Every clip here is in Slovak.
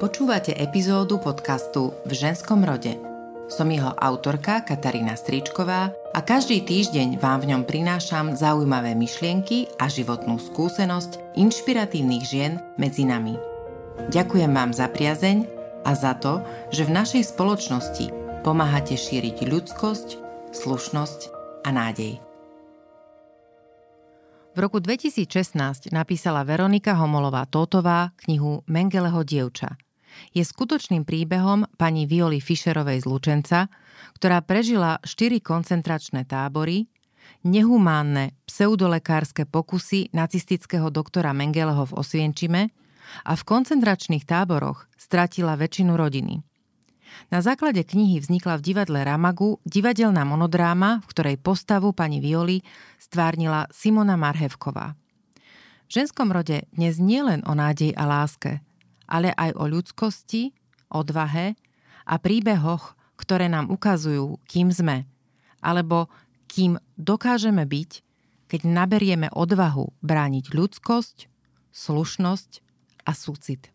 Počúvate epizódu podcastu V ženskom rode. Som jeho autorka Katarína Stričková a každý týždeň vám v ňom prinášam zaujímavé myšlienky a životnú skúsenosť inšpiratívnych žien medzi nami. Ďakujem vám za priazeň a za to, že v našej spoločnosti pomáhate šíriť ľudskosť, slušnosť a nádej. V roku 2016 napísala Veronika Homolová-Tótová knihu Mengeleho dievča – je skutočným príbehom pani Violi Fischerovej z Lučenca, ktorá prežila štyri koncentračné tábory, nehumánne pseudolekárske pokusy nacistického doktora Mengeleho v Osvienčime a v koncentračných táboroch stratila väčšinu rodiny. Na základe knihy vznikla v divadle Ramagu divadelná monodráma, v ktorej postavu pani Violi stvárnila Simona Marhevková. V ženskom rode dnes nie len o nádej a láske – ale aj o ľudskosti, odvahe a príbehoch, ktoré nám ukazujú, kým sme, alebo kým dokážeme byť, keď naberieme odvahu brániť ľudskosť, slušnosť a súcit.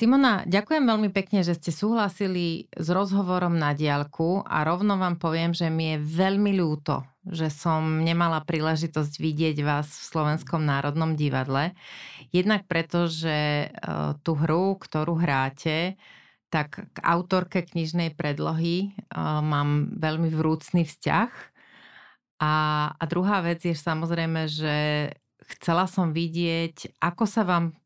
Simona, ďakujem veľmi pekne, že ste súhlasili s rozhovorom na diálku a rovno vám poviem, že mi je veľmi ľúto, že som nemala príležitosť vidieť vás v Slovenskom národnom divadle. Jednak preto, že e, tú hru, ktorú hráte, tak k autorke knižnej predlohy e, mám veľmi vrúcný vzťah. A, a druhá vec je samozrejme, že chcela som vidieť, ako sa vám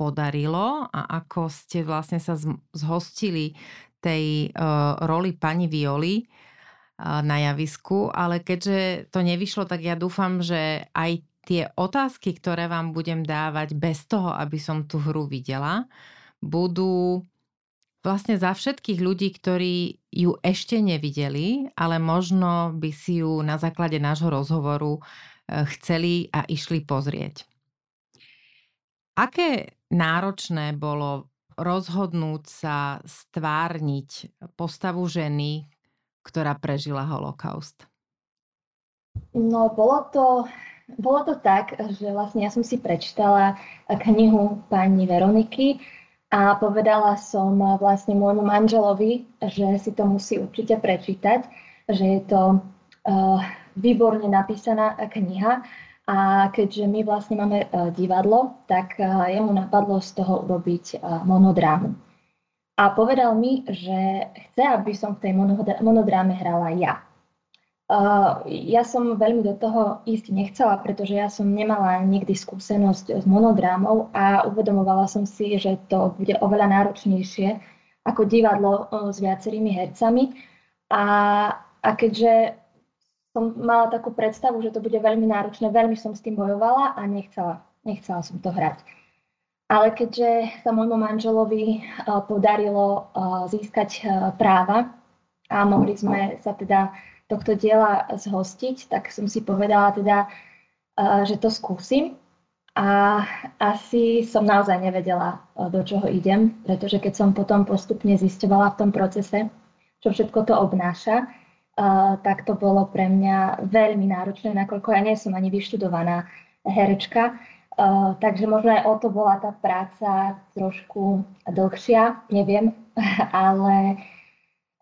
podarilo a ako ste vlastne sa zhostili tej uh, roli pani Violi uh, na javisku, ale keďže to nevyšlo, tak ja dúfam, že aj tie otázky, ktoré vám budem dávať bez toho, aby som tú hru videla, budú vlastne za všetkých ľudí, ktorí ju ešte nevideli, ale možno by si ju na základe nášho rozhovoru uh, chceli a išli pozrieť. Aké náročné bolo rozhodnúť sa stvárniť postavu ženy, ktorá prežila holokaust? No, bolo to, bolo to tak, že vlastne ja som si prečítala knihu pani Veroniky a povedala som vlastne môjmu manželovi, že si to musí určite prečítať, že je to uh, výborne napísaná kniha a keďže my vlastne máme uh, divadlo, tak uh, jemu napadlo z toho urobiť uh, monodrámu. A povedal mi, že chce, aby som v tej monodráme hrala ja. Ja som veľmi do toho ísť nechcela, pretože ja som nemala nikdy skúsenosť s monodrámou a uvedomovala som si, že to bude oveľa náročnejšie ako divadlo s viacerými hercami. A, a keďže som mala takú predstavu, že to bude veľmi náročné, veľmi som s tým bojovala a nechcela, nechcela som to hrať. Ale keďže sa môjmu manželovi uh, podarilo uh, získať uh, práva a mohli sme sa teda tohto diela zhostiť, tak som si povedala teda, že to skúsim. A asi som naozaj nevedela, do čoho idem, pretože keď som potom postupne zisťovala v tom procese, čo všetko to obnáša, tak to bolo pre mňa veľmi náročné, nakoľko ja nie som ani vyštudovaná herečka. Uh, takže možno aj o to bola tá práca trošku dlhšia, neviem, ale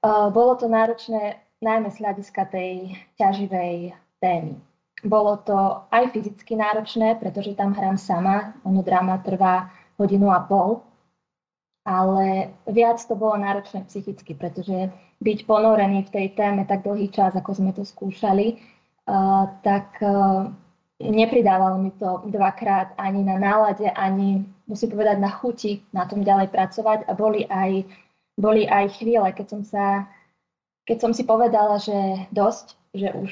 uh, bolo to náročné najmä z hľadiska tej ťaživej témy. Bolo to aj fyzicky náročné, pretože tam hrám sama, ono drama trvá hodinu a pol, ale viac to bolo náročné psychicky, pretože byť ponorený v tej téme tak dlhý čas, ako sme to skúšali, tak uh, nepridávalo mi to dvakrát ani na nálade, ani musím povedať na chuti na tom ďalej pracovať. A boli aj, boli aj chvíle, keď som sa, keď som si povedala, že dosť, že už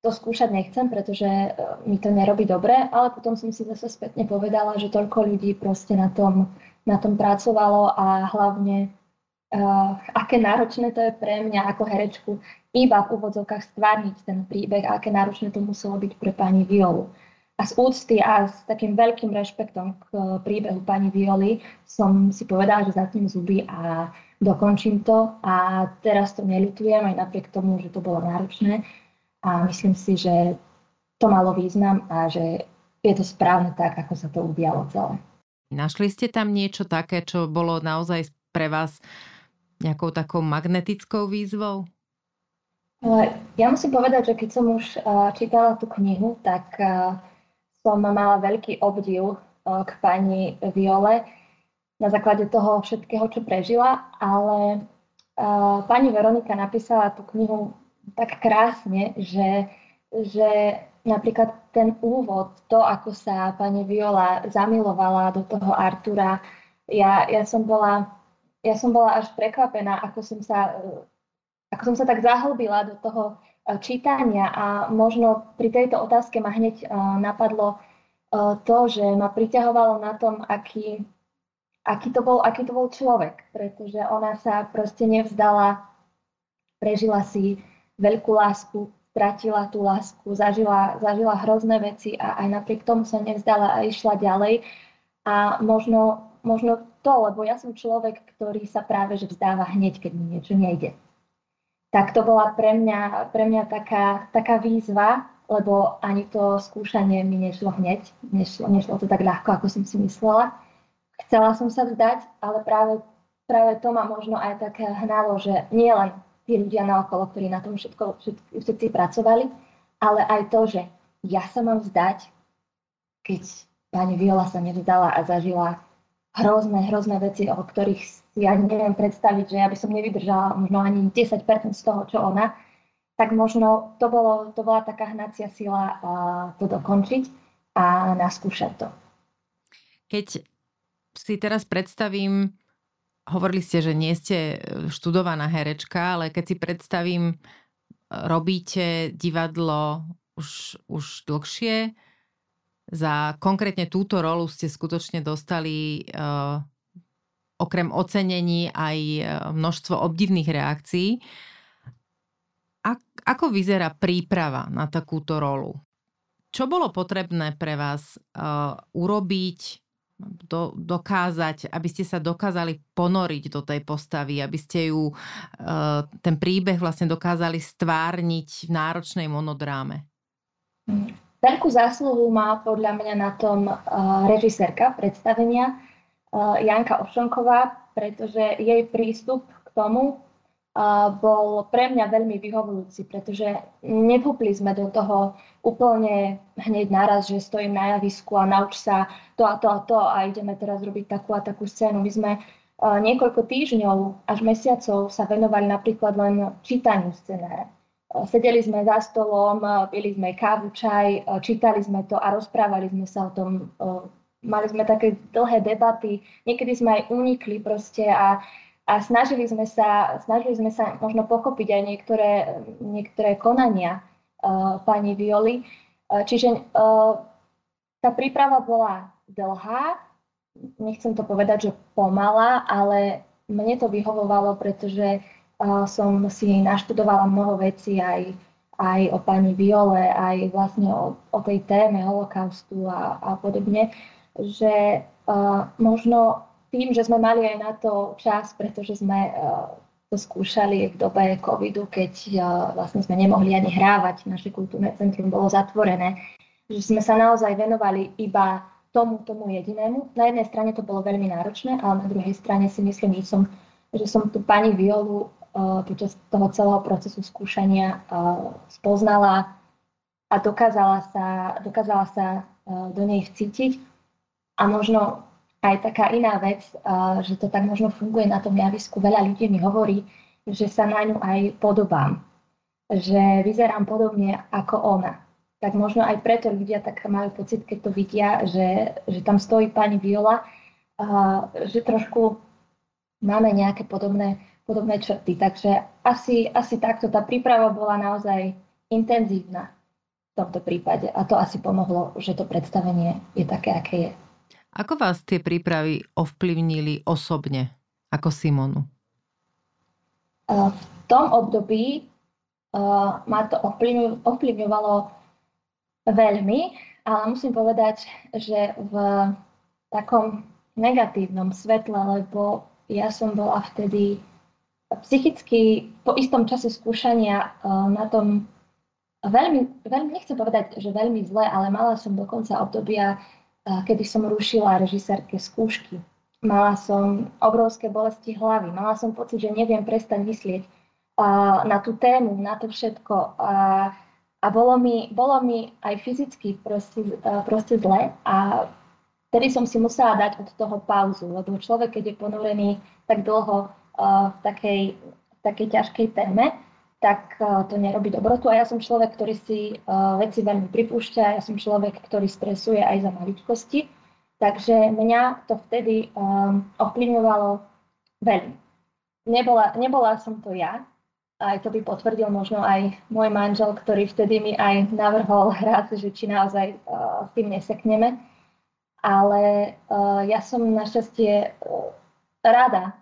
to skúšať nechcem, pretože mi to nerobí dobre, ale potom som si zase spätne povedala, že toľko ľudí proste na tom, na tom pracovalo a hlavne uh, aké náročné to je pre mňa ako herečku iba v úvodzovkách stvárniť ten príbeh a aké náročné to muselo byť pre pani Violu. A z úcty a s takým veľkým rešpektom k uh, príbehu pani Violy som si povedala, že zatím zuby a dokončím to. A teraz to neľutujem aj napriek tomu, že to bolo náročné. A myslím si, že to malo význam a že je to správne tak, ako sa to udialo celé. Našli ste tam niečo také, čo bolo naozaj pre vás nejakou takou magnetickou výzvou? Ja musím povedať, že keď som už čítala tú knihu, tak som mala veľký obdiv k pani Viole na základe toho všetkého, čo prežila, ale pani Veronika napísala tú knihu tak krásne, že, že napríklad ten úvod, to, ako sa pani Viola zamilovala do toho Artura, ja, ja som bola ja som bola až prekvapená, ako som sa, ako som sa tak zahlbila do toho e, čítania a možno pri tejto otázke ma hneď e, napadlo e, to, že ma priťahovalo na tom, aký, aký, to bol, aký to bol človek, pretože ona sa proste nevzdala, prežila si veľkú lásku, stratila tú lásku, zažila, zažila hrozné veci a aj napriek tomu sa nevzdala a išla ďalej. A možno, možno to, lebo ja som človek, ktorý sa práve že vzdáva hneď, keď mi niečo nejde. Tak to bola pre mňa, pre mňa taká, taká výzva, lebo ani to skúšanie mi nešlo hneď, nešlo, nešlo to tak ľahko, ako som si myslela. Chcela som sa vzdať, ale práve, práve to ma možno aj tak hnalo, že nie len tí ľudia naokolo, ktorí na tom všetko, všetci, všetci pracovali, ale aj to, že ja sa mám vzdať, keď pani Viola sa nevzdala a zažila hrozné, hrozné veci, o ktorých ja neviem predstaviť, že ja by som nevydržala možno ani 10% z toho, čo ona, tak možno to, bolo, to bola taká hnacia sila to dokončiť a naskúšať to. Keď si teraz predstavím, hovorili ste, že nie ste študovaná herečka, ale keď si predstavím, robíte divadlo už, už dlhšie, za konkrétne túto rolu ste skutočne dostali uh, okrem ocenení aj eh, množstvo obdivných reakcií. Ak, ako vyzerá príprava na takúto rolu? Čo bolo potrebné pre vás uh, urobiť, do, dokázať, aby ste sa dokázali ponoriť do tej postavy, aby ste ju, ten príbeh vlastne dokázali stvárniť v náročnej monodráme? Veľkú zásluhu má podľa mňa na tom uh, režisérka predstavenia uh, Janka Ovšonková, pretože jej prístup k tomu uh, bol pre mňa veľmi vyhovujúci, pretože nevhúpli sme do toho úplne hneď naraz, že stojím na javisku a nauč sa to a to a to a ideme teraz robiť takú a takú scénu. My sme niekoľko týždňov až mesiacov sa venovali napríklad len čítaniu scenára. Sedeli sme za stolom, pili sme kávu, čaj, čítali sme to a rozprávali sme sa o tom. Mali sme také dlhé debaty, niekedy sme aj unikli proste a, a snažili, sme sa, snažili sme sa možno pochopiť aj niektoré, niektoré konania uh, pani Violi. Uh, čiže uh, tá príprava bola dlhá, nechcem to povedať, že pomalá, ale mne to vyhovovalo, pretože som si naštudovala mnoho vecí aj, aj o pani Viole, aj vlastne o, o tej téme holokaustu a, a podobne, že uh, možno tým, že sme mali aj na to čas, pretože sme uh, to skúšali v dobe covidu, keď uh, vlastne sme nemohli ani hrávať, naše kultúrne centrum bolo zatvorené, že sme sa naozaj venovali iba tomu, tomu jedinému. Na jednej strane to bolo veľmi náročné, ale na druhej strane si myslím, že som, že som tu pani Violu počas toho celého procesu skúšania spoznala a dokázala sa, dokázala sa do nej vcítiť. A možno aj taká iná vec, že to tak možno funguje na tom javisku. Veľa ľudí mi hovorí, že sa na ňu aj podobám. Že vyzerám podobne ako ona. Tak možno aj preto ľudia tak majú pocit, keď to vidia, že, že tam stojí pani Viola, že trošku máme nejaké podobné podobné črty. Takže asi, asi takto tá príprava bola naozaj intenzívna v tomto prípade a to asi pomohlo, že to predstavenie je také, aké je. Ako vás tie prípravy ovplyvnili osobne ako Simonu? V tom období ma to ovplyvňovalo veľmi, ale musím povedať, že v takom negatívnom svetle, lebo ja som bola vtedy psychicky po istom čase skúšania uh, na tom veľmi, veľmi, nechcem povedať, že veľmi zle, ale mala som dokonca obdobia kedy som rušila režisérke skúšky. Mala som obrovské bolesti hlavy, mala som pocit, že neviem prestať myslieť na tú tému, na to všetko. A, a bolo, mi, bolo mi aj fyzicky proste, proste zle a vtedy som si musela dať od toho pauzu, lebo človek, keď je ponorený tak dlho v takej, v takej ťažkej téme, tak to nerobí dobrotu. A ja som človek, ktorý si veci veľmi pripúšťa, ja som človek, ktorý stresuje aj za maličkosti. Takže mňa to vtedy ovplyvňovalo veľmi. Nebola, nebola som to ja, aj to by potvrdil možno aj môj manžel, ktorý vtedy mi aj navrhol raz, že či naozaj uh, s tým nesekneme. Ale uh, ja som našťastie uh, rada.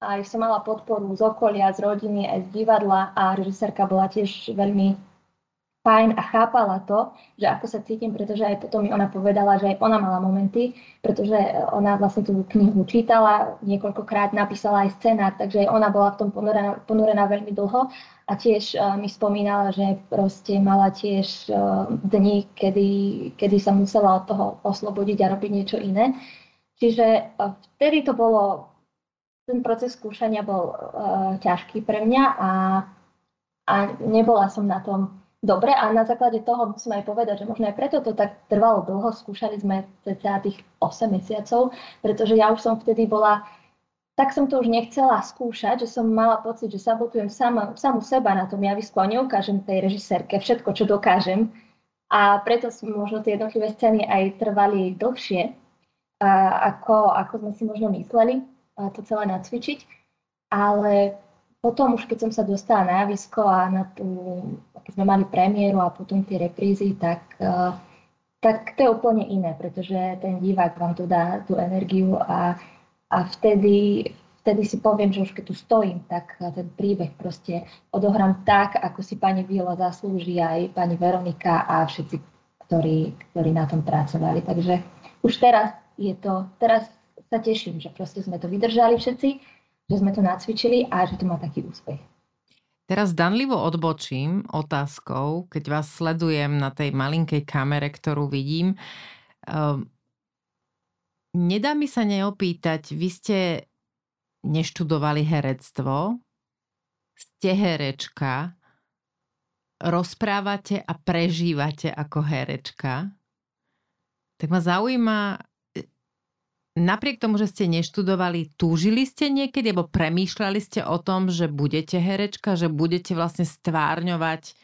Aj som mala podporu z okolia, z rodiny, aj z divadla a režisérka bola tiež veľmi fajn a chápala to, že ako sa cítim, pretože aj potom mi ona povedala, že aj ona mala momenty, pretože ona vlastne tú knihu čítala, niekoľkokrát napísala aj scenár, takže aj ona bola v tom ponorená, ponorená veľmi dlho a tiež uh, mi spomínala, že proste mala tiež uh, dni, kedy, kedy sa musela od toho oslobodiť a robiť niečo iné. Čiže uh, vtedy to bolo, ten proces skúšania bol uh, ťažký pre mňa a, a nebola som na tom dobre. A na základe toho musím aj povedať, že možno aj preto to tak trvalo dlho, skúšali sme cca tých 8 mesiacov, pretože ja už som vtedy bola, tak som to už nechcela skúšať, že som mala pocit, že sabotujem sama, samú seba na tom javisku a neukážem tej režisérke všetko, čo dokážem. A preto možno tie jednotlivé scény aj trvali dlhšie, ako, ako sme si možno mysleli to celé nacvičiť. Ale potom už keď som sa dostala na javisko a na tú, keď sme mali premiéru a potom tie reprízy, tak, uh, tak to je úplne iné, pretože ten divák vám tu dá tú energiu a, a vtedy, vtedy si poviem, že už keď tu stojím, tak ten príbeh proste odohrám tak, ako si pani Vila zaslúži aj pani Veronika a všetci, ktorí, ktorí na tom pracovali. Takže už teraz je to, teraz sa teším, že proste sme to vydržali všetci že sme to nacvičili a že to má taký úspech. Teraz danlivo odbočím otázkou, keď vás sledujem na tej malinkej kamere, ktorú vidím. Um, nedá mi sa neopýtať, vy ste neštudovali herectvo, ste herečka, rozprávate a prežívate ako herečka, tak ma zaujíma, Napriek tomu, že ste neštudovali, túžili ste niekedy, alebo premýšľali ste o tom, že budete herečka, že budete vlastne stvárňovať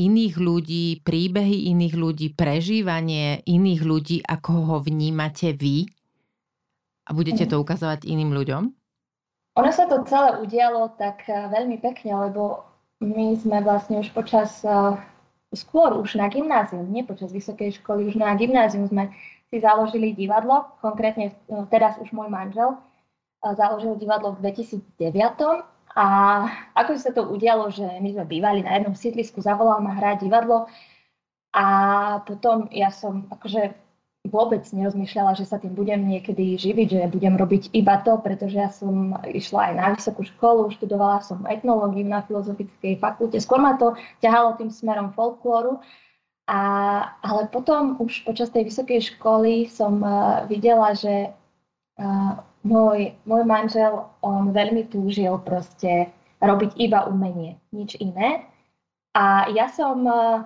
iných ľudí, príbehy iných ľudí, prežívanie iných ľudí, ako ho vnímate vy a budete to ukazovať iným ľuďom? Ono sa to celé udialo tak eh, veľmi pekne, lebo my sme vlastne už počas, eh, skôr už na gymnáziu, nie počas vysokej školy, už na gymnáziu sme si založili divadlo, konkrétne no, teraz už môj manžel založil divadlo v 2009. A ako sa to udialo, že my sme bývali na jednom sídlisku, zavolal ma hrať divadlo a potom ja som akože vôbec nerozmýšľala, že sa tým budem niekedy živiť, že budem robiť iba to, pretože ja som išla aj na vysokú školu, študovala som etnológiu na Filozofickej fakulte. Skôr ma to ťahalo tým smerom folklóru a, ale potom už počas tej vysokej školy som uh, videla, že uh, môj, môj manžel, on veľmi túžil proste robiť iba umenie, nič iné. A ja som, uh,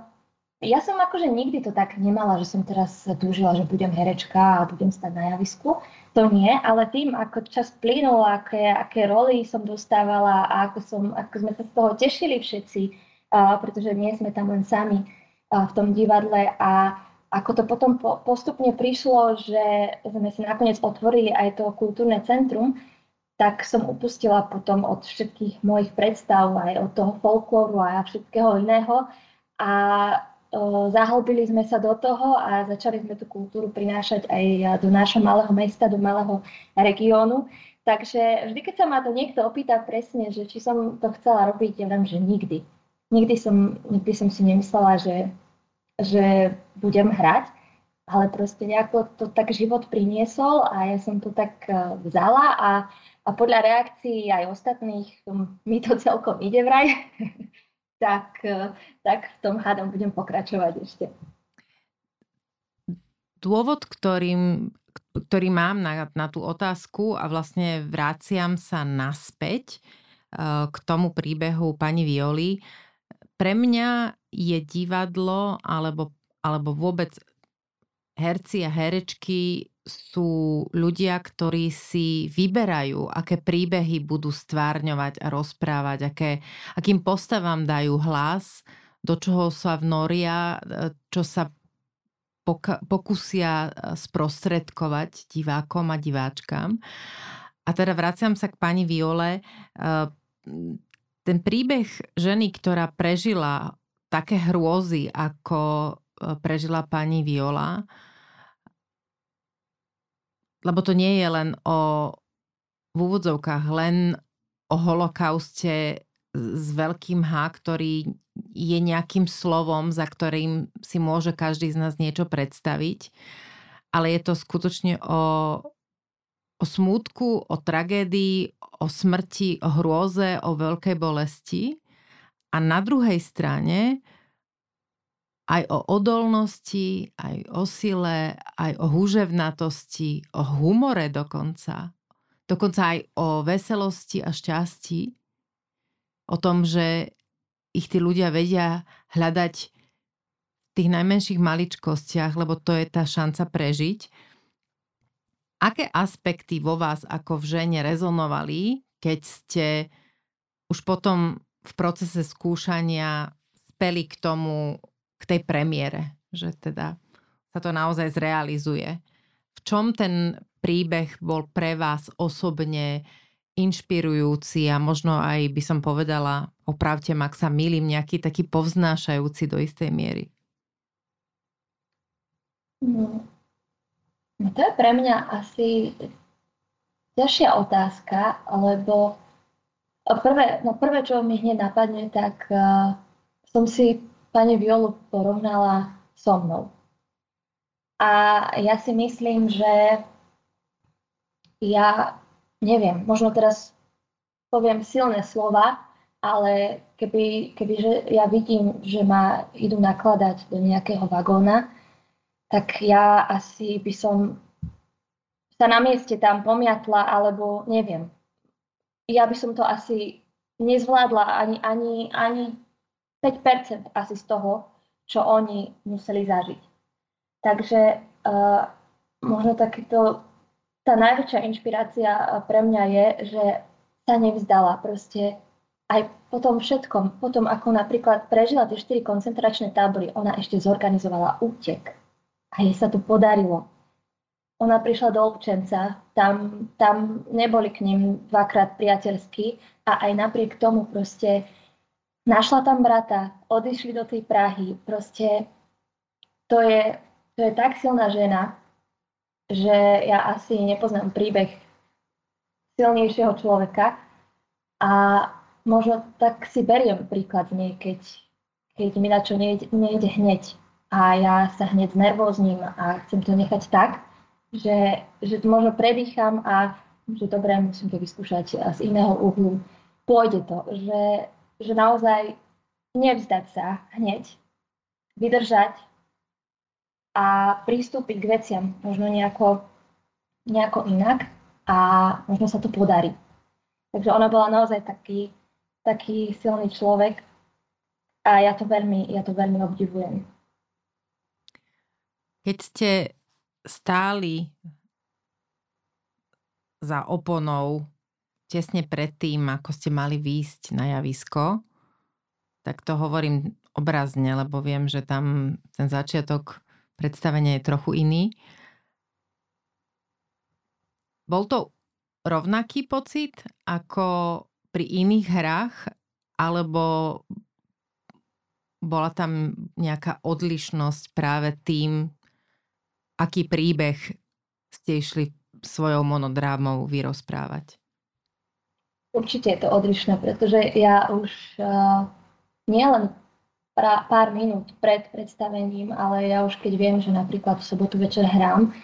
ja som akože nikdy to tak nemala, že som teraz túžila, že budem herečka a budem stať na javisku. To nie, ale tým, ako čas plynul, aké, aké roly som dostávala a ako, som, ako sme sa z toho tešili všetci, uh, pretože nie sme tam len sami, v tom divadle a ako to potom postupne prišlo, že sme si nakoniec otvorili aj to kultúrne centrum, tak som upustila potom od všetkých mojich predstav, aj od toho folklóru a všetkého iného. A o, zahlbili sme sa do toho a začali sme tú kultúru prinášať aj do nášho malého mesta, do malého regiónu. Takže vždy, keď sa ma to niekto opýta presne, že či som to chcela robiť, ja viem, že nikdy nikdy som, nikdy som si nemyslela, že, že budem hrať, ale proste nejako to tak život priniesol a ja som to tak e, vzala a, a podľa reakcií aj ostatných mi to celkom ide vraj, tak, e, tak v tom hádom budem pokračovať ešte. dôvod, ktorým, ktorý mám na, na tú otázku a vlastne vraciam sa naspäť uh, k tomu príbehu pani Violi, pre mňa je divadlo alebo, alebo vôbec herci a herečky sú ľudia, ktorí si vyberajú, aké príbehy budú stvárňovať a rozprávať, aké, akým postavám dajú hlas, do čoho sa vnoria, čo sa poka- pokusia sprostredkovať divákom a diváčkam. A teda vraciam sa k pani Viole. Ten príbeh ženy, ktorá prežila také hrôzy, ako prežila pani Viola, lebo to nie je len o v úvodzovkách len o holokauste s veľkým H, ktorý je nejakým slovom, za ktorým si môže každý z nás niečo predstaviť. Ale je to skutočne o, o smútku, o tragédii, o smrti, o hrôze, o veľkej bolesti. A na druhej strane aj o odolnosti, aj o sile, aj o húževnatosti, o humore dokonca. Dokonca aj o veselosti a šťastí. O tom, že ich tí ľudia vedia hľadať v tých najmenších maličkostiach, lebo to je tá šanca prežiť. Aké aspekty vo vás ako v žene rezonovali, keď ste už potom v procese skúšania speli k tomu k tej premiére, že teda sa to naozaj zrealizuje. V čom ten príbeh bol pre vás osobne inšpirujúci a možno aj by som povedala, opravte ma, ak sa milím, nejaký taký povznášajúci do istej miery? No, to je pre mňa asi ťažšia otázka, lebo prvé, no prvé, čo mi hneď napadne, tak uh, som si pani Violu porovnala so mnou. A ja si myslím, že ja neviem, možno teraz poviem silné slova, ale keby, že ja vidím, že ma idú nakladať do nejakého vagóna, tak ja asi by som sa na mieste tam pomiatla, alebo neviem. Ja by som to asi nezvládla ani, ani, ani 5% asi z toho, čo oni museli zažiť. Takže uh, možno takýto, tá najväčšia inšpirácia pre mňa je, že sa nevzdala proste aj po tom všetkom, po tom, ako napríklad prežila tie 4 koncentračné tábory, ona ešte zorganizovala útek. A jej sa to podarilo. Ona prišla do Občenca, tam, tam neboli k ním dvakrát priateľskí a aj napriek tomu proste Našla tam brata, odišli do tej Prahy. Proste to je, to je tak silná žena, že ja asi nepoznám príbeh silnejšieho človeka a možno tak si beriem príklad z nej, keď, keď mi na čo nejde, nejde hneď a ja sa hneď znervózním a chcem to nechať tak, že, že možno predýcham a že dobre, musím to vyskúšať z iného uhlu. Pôjde to, že že naozaj nevzdať sa hneď, vydržať a pristúpiť k veciam možno nejako, nejako inak a možno sa to podarí. Takže ona bola naozaj taký, taký silný človek a ja to veľmi, ja to veľmi obdivujem. Keď ste stáli za oponou tesne predtým, ako ste mali výjsť na javisko, tak to hovorím obrazne, lebo viem, že tam ten začiatok predstavenia je trochu iný. Bol to rovnaký pocit ako pri iných hrách, alebo bola tam nejaká odlišnosť práve tým, aký príbeh ste išli svojou monodrámou vyrozprávať? Určite je to odlišné, pretože ja už uh, nielen pár minút pred predstavením, ale ja už keď viem, že napríklad v sobotu večer hrám,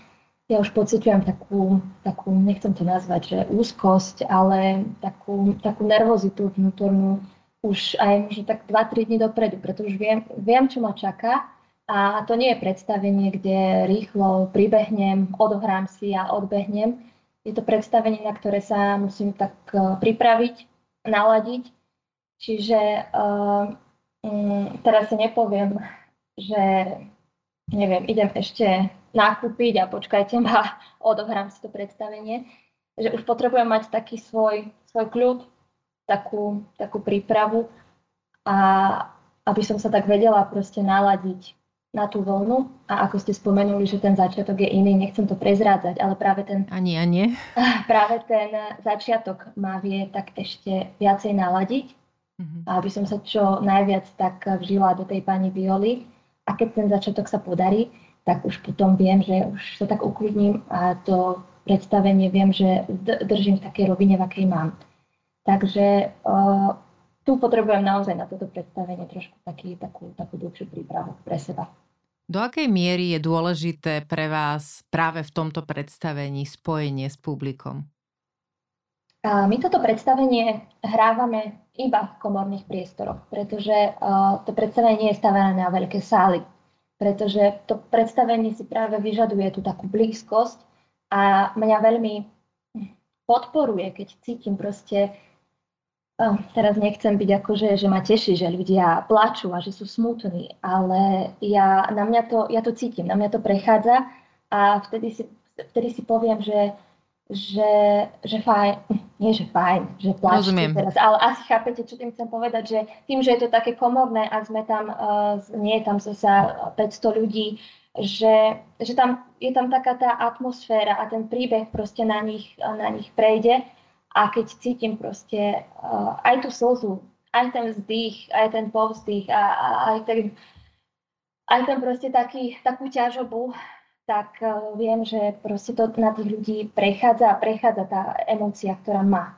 ja už pociťujem takú, takú, nechcem to nazvať, že úzkosť, ale takú, takú nervozitu vnútornú už aj možno tak 2-3 dní dopredu, pretože viem, viem, čo ma čaká A to nie je predstavenie, kde rýchlo pribehnem, odohrám si a odbehnem. Je to predstavenie, na ktoré sa musím tak uh, pripraviť, naladiť. Čiže um, teraz si nepoviem, že neviem, idem ešte nakúpiť a počkajte ma, odohrám si to predstavenie. Že už potrebujem mať taký svoj, svoj kľud, takú, takú prípravu a aby som sa tak vedela proste naladiť na tú vlnu a ako ste spomenuli, že ten začiatok je iný, nechcem to prezrádzať, ale práve ten... Ani a nie. Práve ten začiatok ma vie tak ešte viacej naladiť, mm-hmm. aby som sa čo najviac tak vžila do tej pani Violi a keď ten začiatok sa podarí, tak už potom viem, že už sa tak uklidním a to predstavenie viem, že držím v takej rovine, v akej mám. Takže uh, tu potrebujem naozaj na toto predstavenie trošku taký, takú, takú dlhšiu prípravu pre seba. Do akej miery je dôležité pre vás práve v tomto predstavení spojenie s publikom? A my toto predstavenie hrávame iba v komorných priestoroch, pretože to predstavenie nie je stavené na veľké sály, pretože to predstavenie si práve vyžaduje tú takú blízkosť a mňa veľmi podporuje, keď cítim proste Oh, teraz nechcem byť akože, že ma teší, že ľudia plačú a že sú smutní, ale ja, na mňa to, ja to cítim, na mňa to prechádza a vtedy si, vtedy si poviem, že, že, že fajn, nie že fajn, že plačú teraz, ale asi chápete, čo tým chcem povedať, že tým, že je to také komorné a sme tam, uh, nie je tam zasa 500 ľudí, že, že tam, je tam taká tá atmosféra a ten príbeh proste na nich, na nich prejde, a keď cítim proste uh, aj tú slzu, aj ten vzdych, aj ten povzdych a, a aj ten, aj ten proste taký, takú ťažobu, tak uh, viem, že proste to na tých ľudí prechádza a prechádza tá emócia, ktorá má.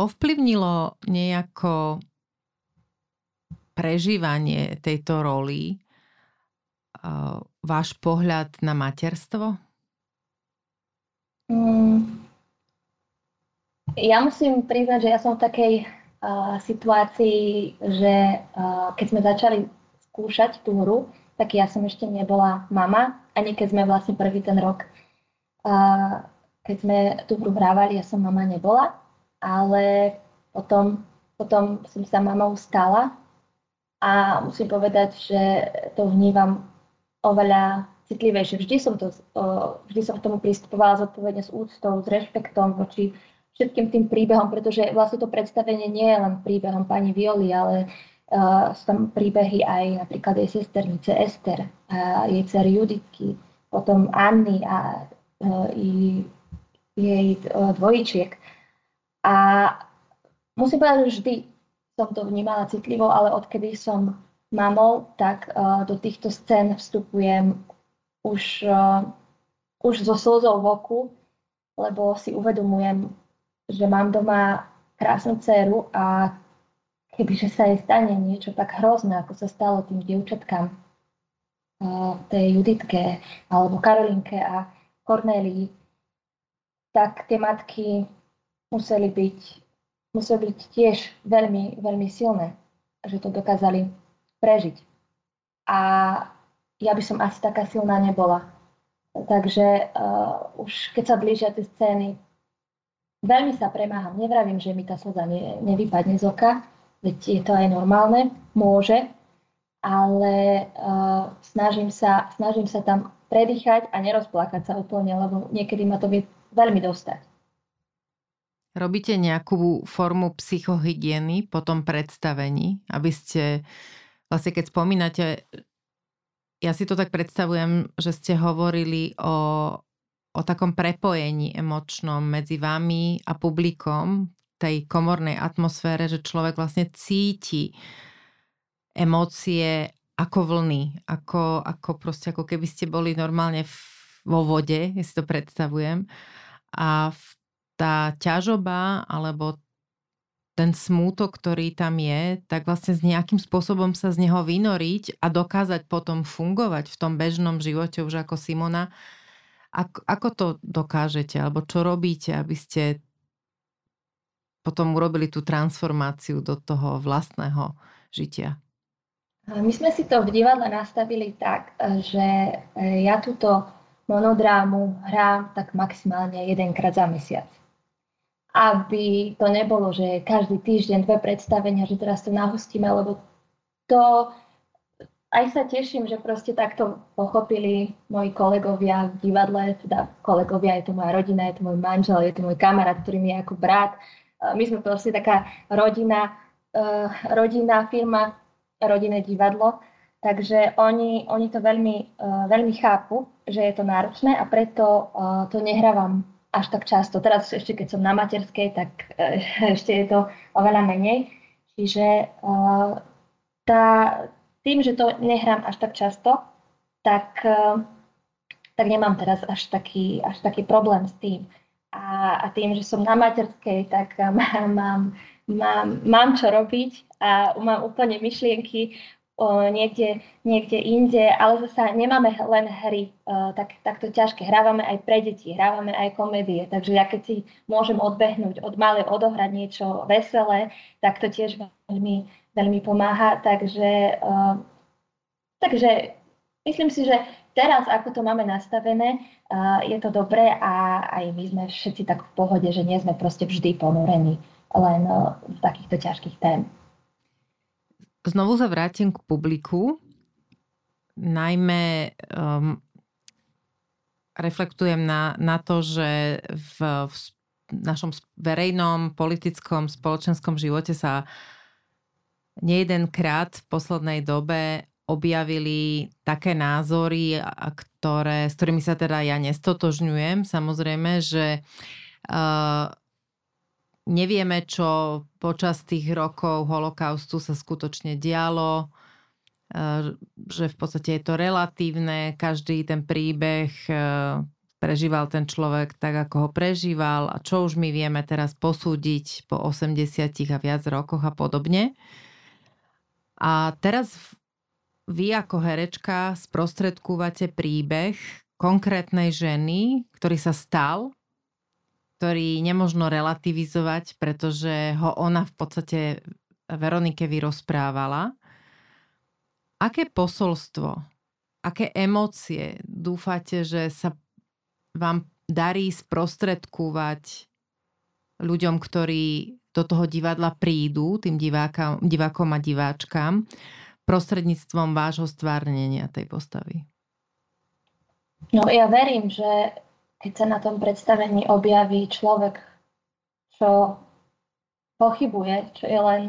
Ovplyvnilo nejako prežívanie tejto roli uh, váš pohľad na materstvo? Mm, ja musím priznať, že ja som v takej uh, situácii, že uh, keď sme začali skúšať tú hru, tak ja som ešte nebola mama, ani keď sme vlastne prvý ten rok, uh, keď sme tú hru hrávali, ja som mama nebola, ale potom, potom som sa mamou stala a musím povedať, že to vnímam oveľa citlivejšie. Vždy som, to, vždy som k tomu pristupovala zodpovedne s úctou, s rešpektom voči všetkým tým príbehom, pretože vlastne to predstavenie nie je len príbehom pani Violi, ale uh, sú tam príbehy aj napríklad jej sesternice Ester, a jej dcer Juditky, potom Anny a uh, jej uh, dvojičiek. A musím povedať, že vždy som to vnímala citlivo, ale odkedy som mamou, tak uh, do týchto scén vstupujem už, uh, už so slzou v oku, lebo si uvedomujem, že mám doma krásnu dceru a kebyže sa jej stane niečo tak hrozné, ako sa stalo tým dievčatkám, tej Juditke alebo Karolinke a Kornélii, tak tie matky museli byť, museli byť tiež veľmi, veľmi silné, že to dokázali prežiť. A ja by som asi taká silná nebola. Takže uh, už keď sa blížia tie scény Veľmi sa premáham. Nevravím, že mi tá slza ne, nevypadne z oka, veď je to aj normálne, môže, ale uh, snažím, sa, snažím sa tam predýchať a nerozplakať sa úplne, lebo niekedy ma to vie veľmi dostať. Robíte nejakú formu psychohygieny po tom predstavení, aby ste, vlastne keď spomínate, ja si to tak predstavujem, že ste hovorili o, o takom prepojení emočnom medzi vami a publikom, tej komornej atmosfére, že človek vlastne cíti emócie ako vlny, ako, ako proste ako keby ste boli normálne v, vo vode, ja si to predstavujem. A v, tá ťažoba alebo ten smútok, ktorý tam je, tak vlastne s nejakým spôsobom sa z neho vynoriť a dokázať potom fungovať v tom bežnom živote už ako Simona, ako, ako to dokážete, alebo čo robíte, aby ste potom urobili tú transformáciu do toho vlastného žitia? My sme si to v divadle nastavili tak, že ja túto monodrámu hrám tak maximálne jedenkrát za mesiac. Aby to nebolo, že každý týždeň dve predstavenia, že teraz to nahostíme, lebo to aj sa teším, že proste takto pochopili moji kolegovia v divadle, teda kolegovia, je to moja rodina, je to môj manžel, je to môj kamarát, ktorý mi je ako brat. My sme proste taká rodina, uh, rodinná firma, rodinné divadlo, takže oni, oni to veľmi, uh, veľmi chápu, že je to náročné a preto to nehrávam až tak často. Teraz ešte keď som na materskej, tak ešte je to oveľa menej. Čiže tá, tým, že to nehrám až tak často, tak, eh, tak nemám teraz až taký, až taký problém s tým. A, a tým, že som na materskej, tak mám, mám, mám, mám čo robiť a mám úplne myšlienky o niekde, niekde inde, ale zase nemáme len hry uh, tak, takto ťažké. Hrávame aj pre deti, hrávame aj komédie, takže ja keď si môžem odbehnúť od malej, odohrať niečo veselé, tak to tiež veľmi, veľmi pomáha. Takže, uh, takže myslím si, že teraz, ako to máme nastavené, uh, je to dobré a aj my sme všetci tak v pohode, že nie sme proste vždy ponorení len uh, v takýchto ťažkých tém. Znovu sa vrátim k publiku. Najmä um, reflektujem na, na to, že v, v našom verejnom, politickom, spoločenskom živote sa nejedenkrát v poslednej dobe objavili také názory, ktoré, s ktorými sa teda ja nestotožňujem. Samozrejme, že uh, nevieme, čo počas tých rokov holokaustu sa skutočne dialo, uh, že v podstate je to relatívne, každý ten príbeh uh, prežíval ten človek tak, ako ho prežíval a čo už my vieme teraz posúdiť po 80 a viac rokoch a podobne. A teraz vy ako herečka sprostredkúvate príbeh konkrétnej ženy, ktorý sa stal, ktorý nemožno relativizovať, pretože ho ona v podstate Veronike vyrozprávala. Aké posolstvo, aké emócie dúfate, že sa vám darí sprostredkúvať ľuďom, ktorí do toho divadla prídu, tým divákom, divákom a diváčkam, prostredníctvom vášho stvárnenia tej postavy? No ja verím, že keď sa na tom predstavení objaví človek, čo pochybuje, čo je len,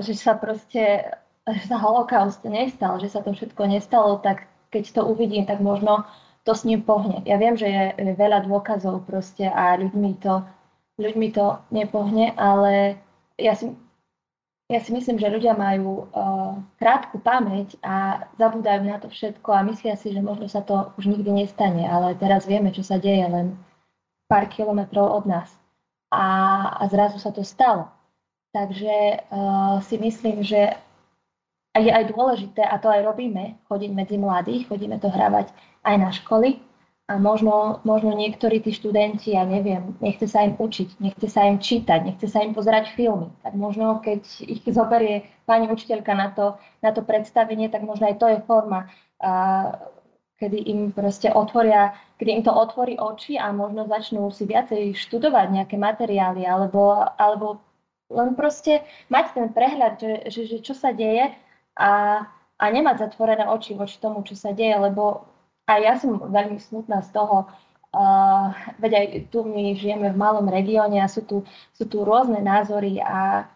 že sa proste, že sa holokaust nestal, že sa to všetko nestalo, tak keď to uvidím, tak možno to s ním pohne. Ja viem, že je veľa dôkazov proste a ľuďmi to ľuďmi to nepohne, ale ja si, ja si myslím, že ľudia majú uh, krátku pamäť a zabúdajú na to všetko a myslia si, že možno sa to už nikdy nestane, ale teraz vieme, čo sa deje len pár kilometrov od nás. A, a zrazu sa to stalo. Takže uh, si myslím, že je aj dôležité, a to aj robíme, chodiť medzi mladých, chodíme to hravať aj na školy, a možno, možno niektorí tí študenti, ja neviem, nechce sa im učiť, nechce sa im čítať, nechce sa im pozerať filmy. Tak možno, keď ich zoberie pani učiteľka na to, na to predstavenie, tak možno aj to je forma, a, kedy im proste otvoria, kedy im to otvorí oči a možno začnú si viacej študovať nejaké materiály alebo, alebo len proste mať ten prehľad, že, že, že čo sa deje a, a nemať zatvorené oči voči tomu, čo sa deje, lebo a ja som veľmi smutná z toho, uh, veď aj tu my žijeme v malom regióne a sú tu, sú tu rôzne názory a,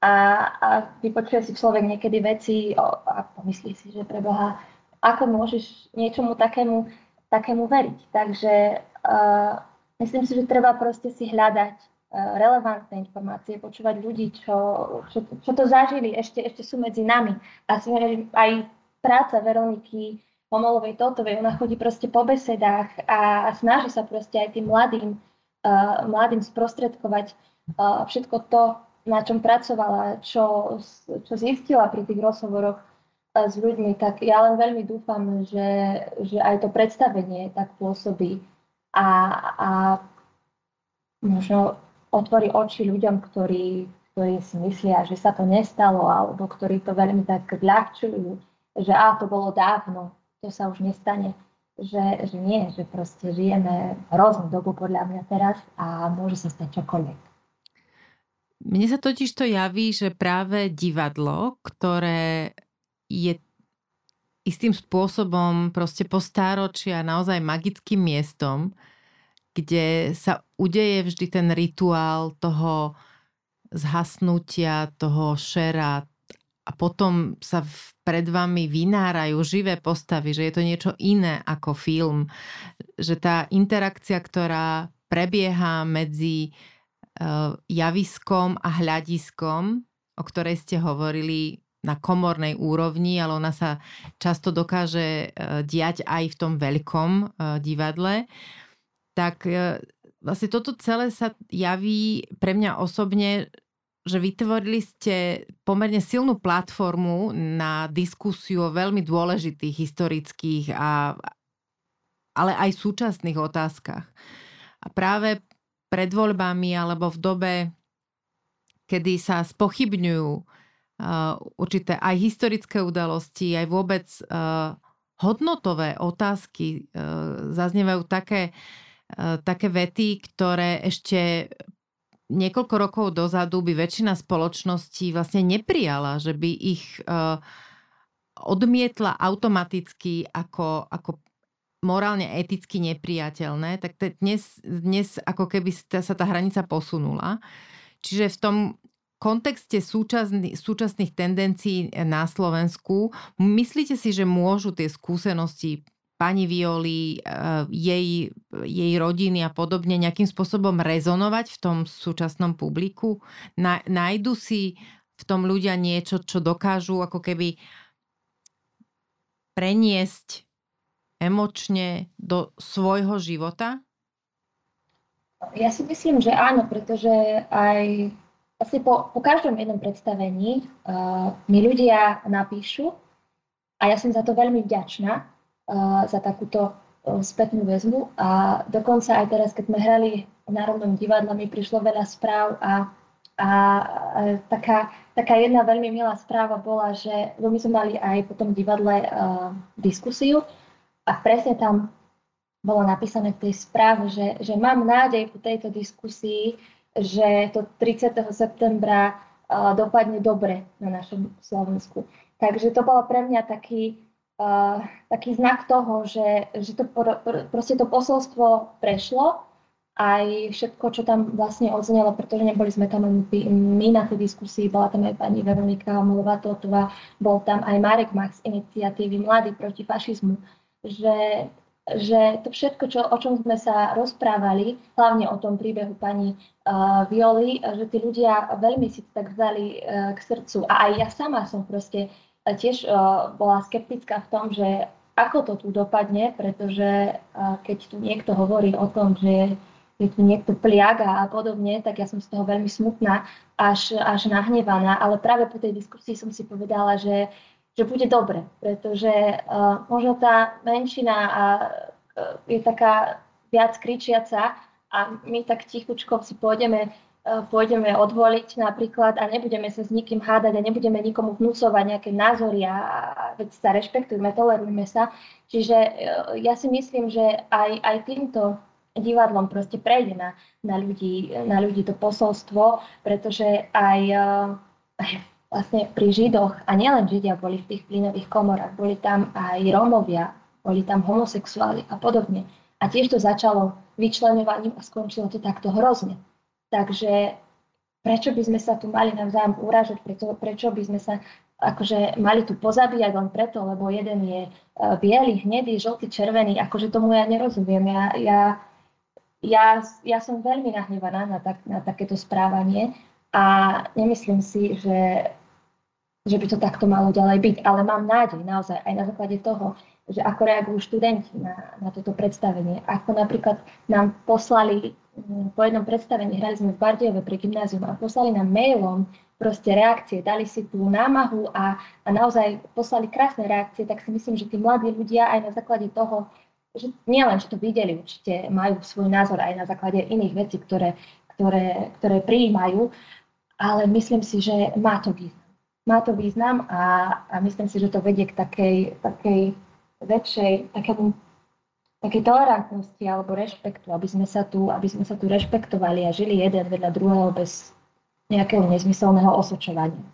a, a vypočuje si človek niekedy veci a pomyslí si, že pre Boha, ako môžeš niečomu takému, takému veriť. Takže uh, myslím si, že treba proste si hľadať relevantné informácie, počúvať ľudí, čo, čo, čo to zažili, ešte, ešte sú medzi nami. A aj práca Veroniky Homolovej Totovej, ona chodí proste po besedách a, a snaží sa proste aj tým mladým, uh, mladým sprostredkovať uh, všetko to, na čom pracovala, čo, čo zistila pri tých rozhovoroch uh, s ľuďmi, tak ja len veľmi dúfam, že, že aj to predstavenie tak pôsobí a, a možno otvorí oči ľuďom, ktorí, ktorí si myslia, že sa to nestalo, alebo ktorí to veľmi tak ľahčujú, že a to bolo dávno, to sa už nestane. Že, že nie, že proste žijeme hroznú dobu podľa mňa teraz a môže sa stať čokoľvek. Mne sa totiž to javí, že práve divadlo, ktoré je istým spôsobom proste po stáročia naozaj magickým miestom, kde sa udeje vždy ten rituál toho zhasnutia, toho šera, a potom sa pred vami vynárajú živé postavy, že je to niečo iné ako film. Že tá interakcia, ktorá prebieha medzi uh, javiskom a hľadiskom, o ktorej ste hovorili na komornej úrovni, ale ona sa často dokáže uh, diať aj v tom veľkom uh, divadle, tak vlastne toto celé sa javí pre mňa osobne, že vytvorili ste pomerne silnú platformu na diskusiu o veľmi dôležitých historických a ale aj súčasných otázkach. A práve pred voľbami alebo v dobe, kedy sa spochybňujú uh, určité aj historické udalosti, aj vôbec uh, hodnotové otázky, uh, zaznievajú také, uh, také vety, ktoré ešte niekoľko rokov dozadu by väčšina spoločností vlastne neprijala, že by ich uh, odmietla automaticky ako, ako morálne eticky nepriateľné, tak dnes, dnes ako keby sa tá hranica posunula. Čiže v tom kontexte súčasný, súčasných tendencií na Slovensku, myslíte si, že môžu tie skúsenosti pani Violi, eh, jej, jej rodiny a podobne nejakým spôsobom rezonovať v tom súčasnom publiku? Na, nájdu si v tom ľudia niečo, čo dokážu ako keby preniesť emočne do svojho života? Ja si myslím, že áno, pretože aj asi po, po každom jednom predstavení uh, mi ľudia napíšu a ja som za to veľmi vďačná, za takúto spätnú väzbu. A dokonca aj teraz, keď sme hrali v Národnom divadle, mi prišlo veľa správ a, a, a taká, taká jedna veľmi milá správa bola, že my sme mali aj po tom divadle uh, diskusiu a presne tam bolo napísané v tej správe, že, že mám nádej po tejto diskusii, že to 30. septembra uh, dopadne dobre na našom Slovensku. Takže to bolo pre mňa taký, uh, taký znak toho, že, že to pr- pr- proste to posolstvo prešlo, aj všetko, čo tam vlastne odznelo, pretože neboli sme tam my na tej diskusii, bola tam aj pani Veronika Molová-Totová, bol tam aj Marek Max z iniciatívy Mladí proti fašizmu, že, že to všetko, čo, o čom sme sa rozprávali, hlavne o tom príbehu pani uh, Violi, že tí ľudia veľmi si to tak vzali uh, k srdcu. A aj ja sama som proste tiež uh, bola skeptická v tom, že ako to tu dopadne, pretože uh, keď tu niekto hovorí o tom, že je tu niekto pliaga a podobne, tak ja som z toho veľmi smutná, až, až nahnevaná, ale práve po tej diskusii som si povedala, že, že bude dobre, pretože uh, možno tá menšina uh, je taká viac kričiaca a my tak tichučko si pôjdeme E, pôjdeme odvoliť napríklad a nebudeme sa s nikým hádať a nebudeme nikomu vnúcovať nejaké názory a veď sa rešpektujme, tolerujme sa. Čiže e, ja si myslím, že aj, aj týmto divadlom proste prejde na, na, ľudí, na ľudí to posolstvo, pretože aj, e, aj vlastne pri Židoch, a nielen Židia boli v tých plynových komorách, boli tam aj Rómovia, boli tam homosexuáli a podobne. A tiež to začalo vyčlenovaním a skončilo to takto hrozne. Takže prečo by sme sa tu mali navzájom uražať, prečo, prečo by sme sa akože mali tu pozabíjať len preto, lebo jeden je uh, biely, hnedý, žltý, červený, akože tomu ja nerozumiem. Ja, ja, ja, ja som veľmi nahnevaná na, tak, na takéto správanie a nemyslím si, že, že by to takto malo ďalej byť, ale mám nádej naozaj aj na základe toho, že ako reagujú študenti na, na toto predstavenie. Ako napríklad nám poslali po jednom predstavení, hrali sme v Bardiove pre gymnázium a poslali nám mailom proste reakcie, dali si tú námahu a, a naozaj poslali krásne reakcie, tak si myslím, že tí mladí ľudia aj na základe toho, že nielen, že to videli, určite majú svoj názor aj na základe iných vecí, ktoré, ktoré, ktoré prijímajú, ale myslím si, že má to význam. Má to význam a, a myslím si, že to vedie k takej, takej väčšej, takému, takej tolerantnosti alebo rešpektu, aby sme, sa tu, aby sme sa tu rešpektovali a žili jeden vedľa druhého bez nejakého nezmyselného osočovania.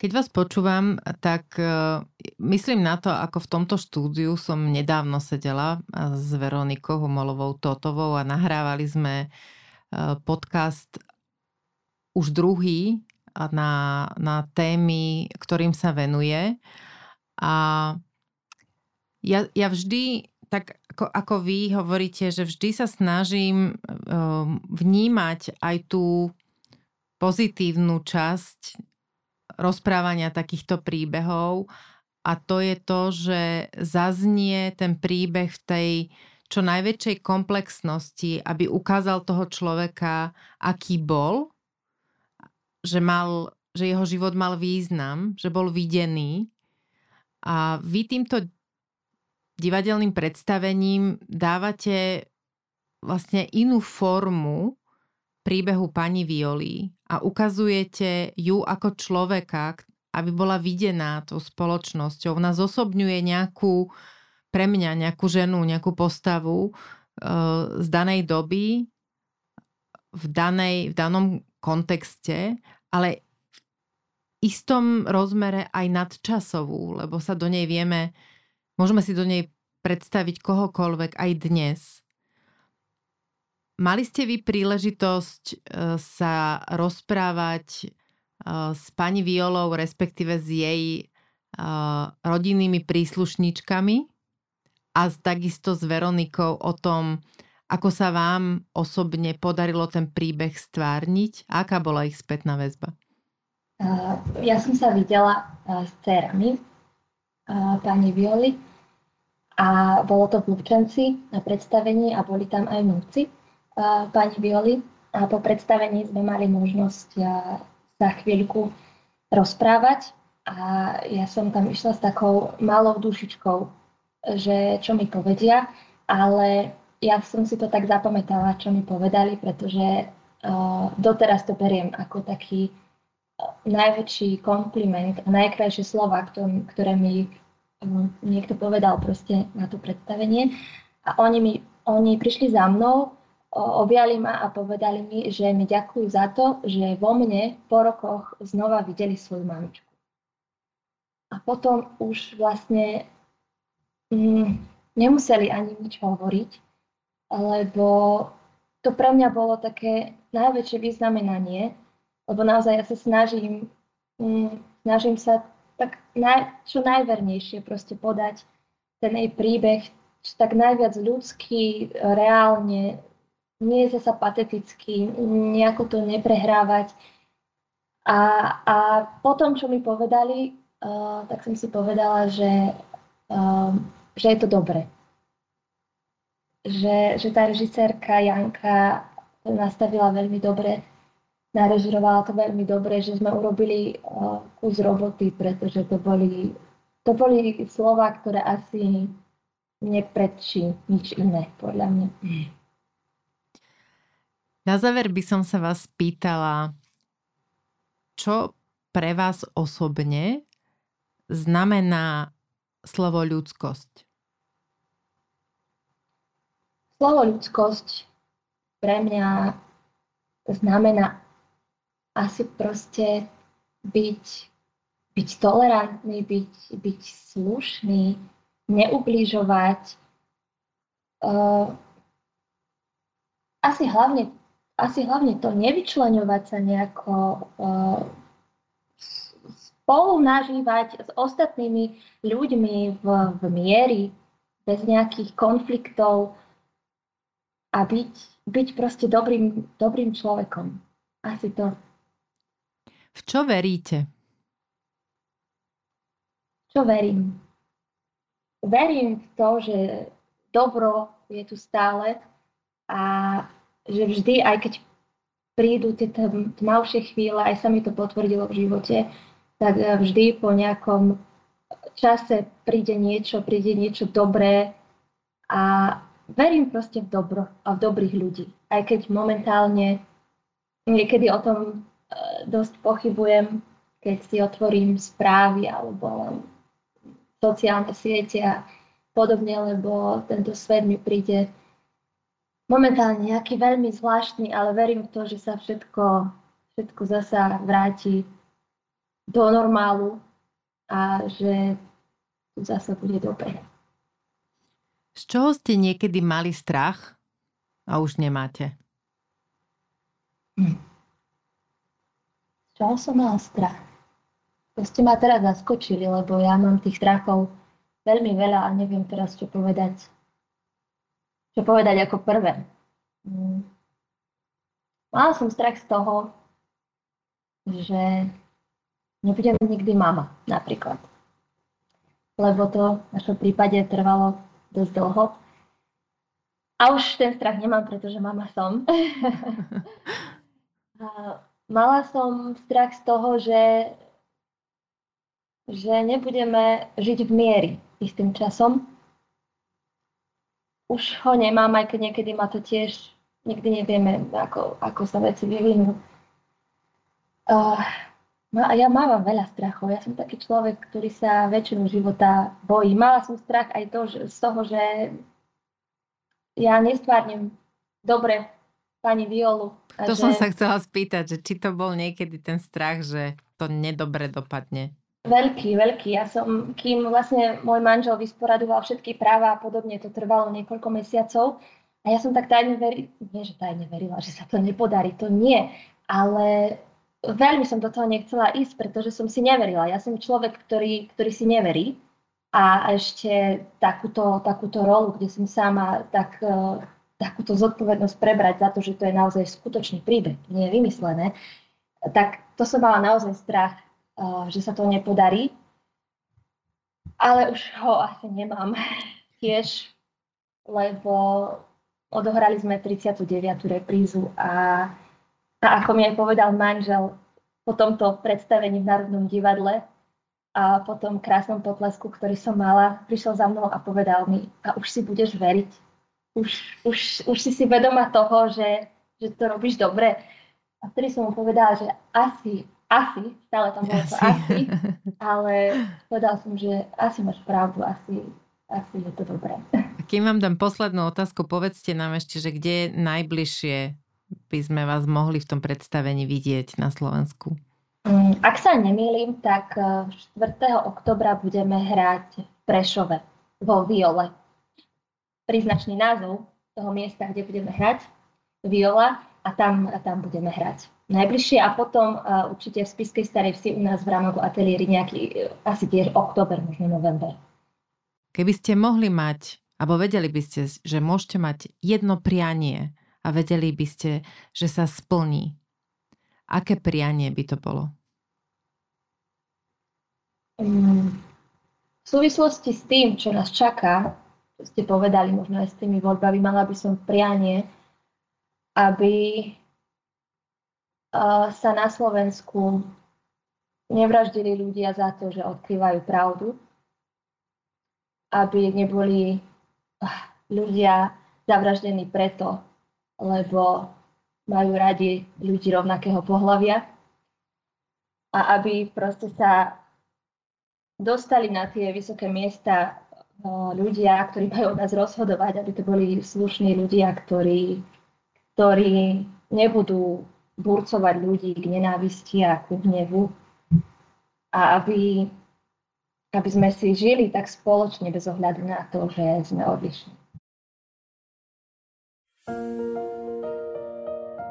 Keď vás počúvam, tak uh, myslím na to, ako v tomto štúdiu som nedávno sedela s Veronikou Homolovou Totovou a nahrávali sme uh, podcast už druhý na, na témy, ktorým sa venuje. A ja, ja vždy, tak ako, ako vy hovoríte, že vždy sa snažím um, vnímať aj tú pozitívnu časť rozprávania takýchto príbehov a to je to, že zaznie ten príbeh v tej čo najväčšej komplexnosti, aby ukázal toho človeka, aký bol, že, mal, že jeho život mal význam, že bol videný. A vy týmto divadelným predstavením dávate vlastne inú formu príbehu pani Violi a ukazujete ju ako človeka, aby bola videná tou spoločnosťou. Ona zosobňuje nejakú, pre mňa nejakú ženu, nejakú postavu e, z danej doby, v, danej, v danom kontexte, ale v istom rozmere aj nadčasovú, lebo sa do nej vieme, môžeme si do nej predstaviť kohokoľvek aj dnes. Mali ste vy príležitosť e, sa rozprávať e, s pani Violou, respektíve s jej e, rodinnými príslušníčkami a takisto s Veronikou o tom, ako sa vám osobne podarilo ten príbeh stvárniť? Aká bola ich spätná väzba? Ja som sa videla s cerami pani Violi a bolo to v Lubčenci na predstavení a boli tam aj vnúci pani Violi. A po predstavení sme mali možnosť sa chvíľku rozprávať. A ja som tam išla s takou malou dušičkou, že čo mi povedia, ale ja som si to tak zapamätala, čo mi povedali, pretože uh, doteraz to beriem ako taký najväčší kompliment a najkrajšie slova, ktoré, mi niekto povedal proste na to predstavenie. A oni, mi, oni prišli za mnou objali ma a povedali mi, že mi ďakujú za to, že vo mne po rokoch znova videli svoju mamičku. A potom už vlastne mm, nemuseli ani nič hovoriť, lebo to pre mňa bolo také najväčšie vyznamenanie, lebo naozaj ja sa snažím, mm, snažím sa tak naj, čo najvernejšie proste podať ten jej príbeh, tak najviac ľudský, reálne, nie je zasa patetický, nejako to neprehrávať. A, a potom, čo mi povedali, uh, tak som si povedala, že, uh, že je to dobre. Že, že tá režisérka Janka nastavila veľmi dobre, narežirovala to veľmi dobre, že sme urobili uh, kus roboty, pretože to boli, to boli slova, ktoré asi neprečí nič iné, podľa mňa. Na záver by som sa vás pýtala, čo pre vás osobne znamená slovo ľudskosť? Slovo ľudskosť pre mňa znamená asi proste byť, byť tolerantný, byť, byť slušný, neubližovať. Uh, asi hlavne asi hlavne to nevyčleňovať sa nejako uh, spolu nažívať s ostatnými ľuďmi v, v miery, bez nejakých konfliktov a byť, byť proste dobrým, dobrým človekom. Asi to. V čo veríte? Čo verím? Verím v to, že dobro je tu stále a že vždy, aj keď prídu tie tmavšie chvíle, aj sa mi to potvrdilo v živote, tak eh, vždy po nejakom čase príde niečo, príde niečo dobré a verím proste v dobro a v dobrých ľudí. Aj keď momentálne niekedy o tom dosť pochybujem, keď si otvorím správy alebo sociálne siete a podobne, lebo tento svet mi príde momentálne nejaký veľmi zvláštny, ale verím v to, že sa všetko, všetko zasa vráti do normálu a že tu zasa bude dobre. Z čoho ste niekedy mali strach a už nemáte? Hm. Čoho som mala strach? To ste ma teraz zaskočili, lebo ja mám tých strachov veľmi veľa a neviem teraz, čo povedať. Čo povedať ako prvé. Hm. Mala som strach z toho, že nebudem nikdy mama, napríklad. Lebo to v našom prípade trvalo dosť dlho. A už ten strach nemám, pretože mama som. Mala som strach z toho, že, že nebudeme žiť v miery istým časom. Už ho nemám, aj keď niekedy ma to tiež, nikdy nevieme, ako, ako sa veci vyvinú. Uh, ja mávam veľa strachov. Ja som taký človek, ktorý sa väčšinu života bojí. Mala som strach aj to, že, z toho, že ja nestvárnem dobre pani Violu. To že... som sa chcela spýtať, že či to bol niekedy ten strach, že to nedobre dopadne. Veľký, veľký. Ja som, kým vlastne môj manžel vysporadoval všetky práva a podobne, to trvalo niekoľko mesiacov. A ja som tak tajne verila, nie že tajne verila, že sa to nepodarí, to nie. Ale veľmi som do toho nechcela ísť, pretože som si neverila. Ja som človek, ktorý, ktorý si neverí. A ešte takúto, takúto rolu, kde som sama tak, takúto zodpovednosť prebrať za to, že to je naozaj skutočný príbeh, nie je vymyslené, tak to som mala naozaj strach, uh, že sa to nepodarí. Ale už ho asi nemám tiež, lebo odohrali sme 39. reprízu a a ako mi aj povedal manžel po tomto predstavení v Národnom divadle a po tom krásnom potlesku, ktorý som mala, prišiel za mnou a povedal mi, a už si budeš veriť. Už, už, už si si vedoma toho, že, že to robíš dobre. A vtedy som mu povedala, že asi, asi, stále tam bolo to asi, ale povedal som, že asi máš pravdu, asi, asi je to dobré. A kým vám dám poslednú otázku, povedzte nám ešte, že kde najbližšie by sme vás mohli v tom predstavení vidieť na Slovensku? Mm, ak sa nemýlim, tak 4. E, oktobra budeme hrať v Prešove, vo Viole. Príznačný názov toho miesta, kde budeme hrať, Viola, a tam, a tam budeme hrať. Najbližšie a potom uh, určite v Spiskej Starej Vsi u nás v Rámovu ateliéri nejaký, uh, asi tiež október, možno november. Keby ste mohli mať, alebo vedeli by ste, že môžete mať jedno prianie a vedeli by ste, že sa splní. Aké prianie by to bolo? Mm, v súvislosti s tým, čo nás čaká, ste povedali, možno aj s tými voľbami, mala by som prianie, aby sa na Slovensku nevraždili ľudia za to, že odkrývajú pravdu, aby neboli ľudia zavraždení preto, lebo majú radi ľudí rovnakého pohľavia a aby proste sa dostali na tie vysoké miesta ľudia, ktorí majú od nás rozhodovať, aby to boli slušní ľudia, ktorí, ktorí nebudú burcovať ľudí k nenávisti a ku hnevu a aby, aby sme si žili tak spoločne bez ohľadu na to, že sme odlišní.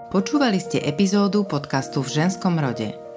Počúvali ste epizódu podcastu v ženskom rode.